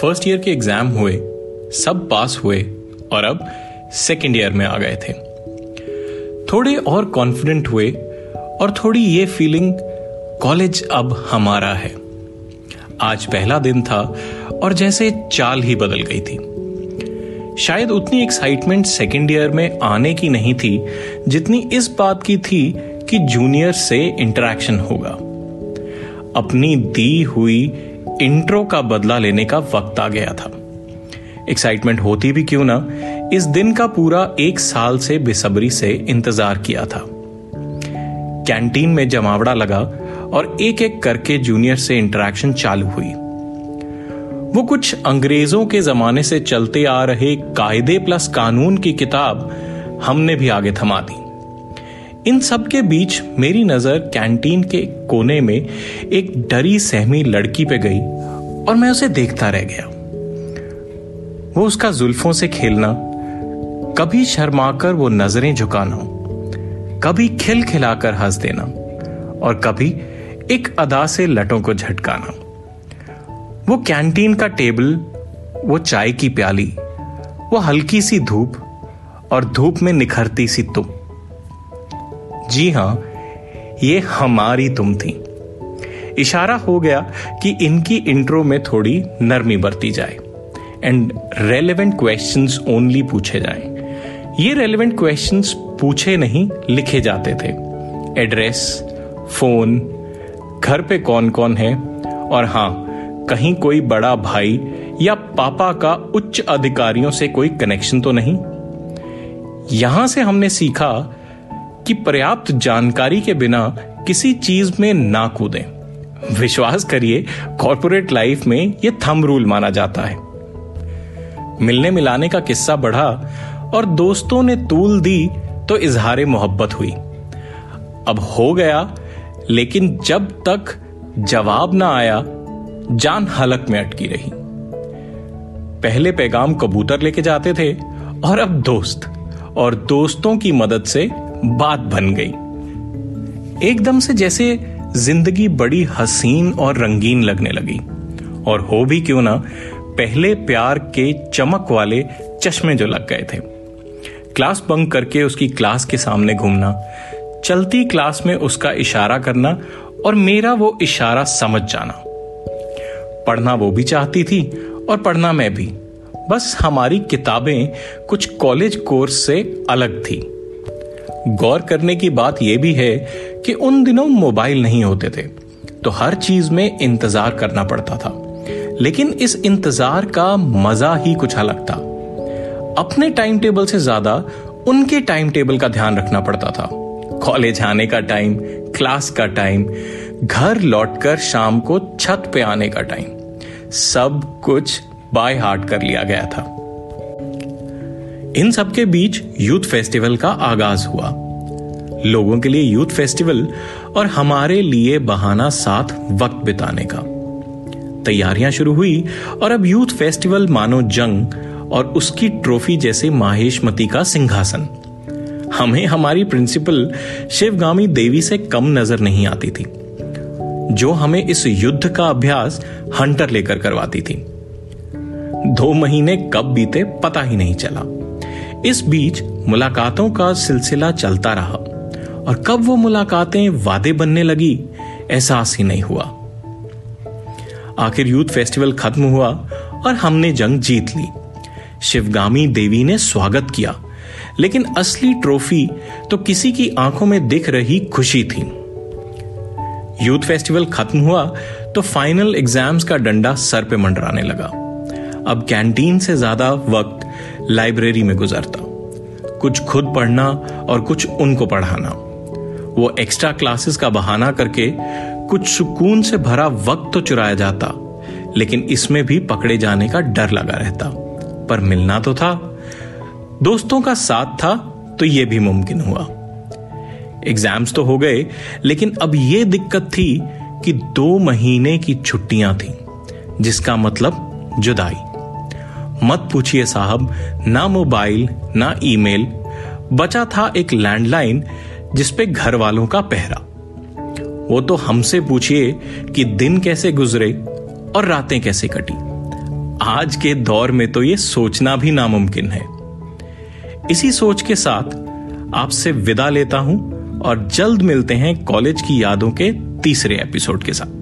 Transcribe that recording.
First year के exam हुए, सब पास हुए और अब सेकेंड ईयर में आ गए थे। थोड़े और कॉन्फिडेंट हुए और थोड़ी ये फीलिंग कॉलेज अब हमारा है। आज पहला दिन था और जैसे चाल ही बदल गई थी। शायद उतनी एक्साइटमेंट सेकेंड ईयर में आने की नहीं थी, जितनी इस बात की थी कि जूनियर से इंटरेक्शन होगा। अपनी दी हुई इंट्रो का बदला लेने का वक्त आ गया था। एक्साइटमेंट होती भी क्यों ना, इस दिन का पूरा एक साल से बेसब्री से इंतज़ार किया था। कैंटीन में जमावड़ा लगा और एक एक करके जूनियर से इंटरेक्शन चालू हुई। वो कुछ अंग्रेज़ों के जमाने से चलते आ रहे कायदे प्लस कानून की किताब हमने भी आगे थमा दी। इन सब के बीच मेरी नज़र कैंटीन के कोने में एक डरी सहमी लड़की पे गई और मैं उसे देखता रह गया। वो उसका जुल्फों से खेलना, कभी शर्माकर वो नज़रें झुकाना, कभी खिल खिलाकर हंस देना और कभी एक अदा से लटों को झटकाना। वो कैंटीन का टेबल, वो चाय की प्याली, वो हल्की सी धूप और धूप में निखरती सी तुम। जी हाँ, ये हमारी तुम थी। इशारा हो गया कि इनकी इंट्रो में थोड़ी नरमी बरती जाए एंड रेलेवेंट क्वेश्चंस ओनली पूछे जाएँ। ये रेलेवेंट क्वेश्चंस पूछे नहीं, लिखे जाते थे। एड्रेस फ़ोन घर पे कौन कौन है? और हाँ, कहीं कोई बड़ा भाई या पापा का उच्च अधिकारियों से कोई कनेक्शन तो नहीं? यहाँ से हमने सीखा कि पर्याप्त जानकारी के बिना किसी चीज़ में ना कूदें। विश्वास करिए कॉरपोरेट लाइफ में यह थम रूल माना जाता है। मिलने मिलाने का किस्सा बढ़ा और दोस्तों ने तूल दी तो इजहार मोहब्बत हुई। अब हो गया, लेकिन जब तक जवाब ना आया, जान हलक में अटकी रही। पहले पैगाम कबूतर लेके जाते थे और अब दोस्त, और दोस्तों की मदद से बात बन गई। एकदम से जैसे ज़िंदगी बड़ी हसीन और रंगीन लगने लगी। और हो भी क्यों ना, पहले प्यार के चमक वाले चश्मे जो लग गए थे। क्लास बंक करके उसकी क्लास के सामने घूमना, चलती क्लास में उसका इशारा करना और मेरा वो इशारा समझ जाना। पढ़ना वो भी चाहती थी और पढ़ना मैं भी। बस हमारी किताबें कुछ कॉलेज कोर्स से अलग थी। गौर करने की बात यह भी है कि उन दिनों मोबाइल नहीं होते थे तो हर चीज़ में इंतज़ार करना पड़ता था। लेकिन इस इंतज़ार का मज़ा ही कुछ अलग था। अपने टाइम टेबल से ज़्यादा उनके टाइम टेबल का ध्यान रखना पड़ता था। कॉलेज आने का टाइम क्लास का टाइम घर लौटकर शाम को छत पे आने का टाइम सब कुछ बाय हार्ट कर लिया गया था। इन सबके बीच यूथ फेस्टिवल का आगाज़ हुआ। लोगों के लिए यूथ फेस्टिवल और हमारे लिए बहाना साथ वक्त बिताने का। तैयारियाँ शुरू हुई और अब यूथ फेस्टिवल मानो जंग और उसकी ट्रॉफी जैसे माहेशमती का सिंहासन। हमें हमारी प्रिंसिपल शिवगामी देवी से कम नज़र नहीं आती थी, जो हमें इस युद्ध का अभ्यास हंटर लेकर करवाती थी। दो महीने कब बीते पता ही नहीं चला। इस बीच मुलाकातों का सिलसिला चलता रहा और कब वो मुलाकातें वादे बनने लगी, एहसास ही नहीं हुआ। आखिर यूथ फेस्टिवल खत्म हुआ और हमने जंग जीत ली। शिवगामी देवी ने स्वागत किया, लेकिन असली ट्रॉफी तो किसी की आँखों में दिख रही खुशी थी। यूथ फेस्टिवल खत्म हुआ तो फाइनल एग्ज़ाम्स का डंडा सर पे मंडराने लगा। अब कैंटीन से ज़्यादा वक्त लाइब्रेरी में गुजरता कुछ खुद पढ़ना और कुछ उनको पढ़ाना। वो एक्स्ट्रा क्लासेस का बहाना करके कुछ सुकून से भरा वक्त तो चुराया जाता, लेकिन इसमें भी पकड़े जाने का डर लगा रहता। पर मिलना तो था। दोस्तों का साथ था तो यह भी मुमकिन हुआ। एग्ज़ाम्स तो हो गए, लेकिन अब यह दिक्कत थी कि दो महीने की छुट्टियाँ थी, जिसका मतलब जुदाई। मत पूछिए साहब, ना मोबाइल, ना ईमेल। बचा था एक लैंडलाइन जिसपे घर वालों का पहरा। वो तो हमसे पूछिए कि दिन कैसे गुजरे और रातें कैसे कटी। आज के दौर में तो ये सोचना भी नामुमकिन है। इसी सोच के साथ आपसे विदा लेता हूँ और जल्द मिलते हैं कॉलेज की यादों के तीसरे एपिसोड के साथ।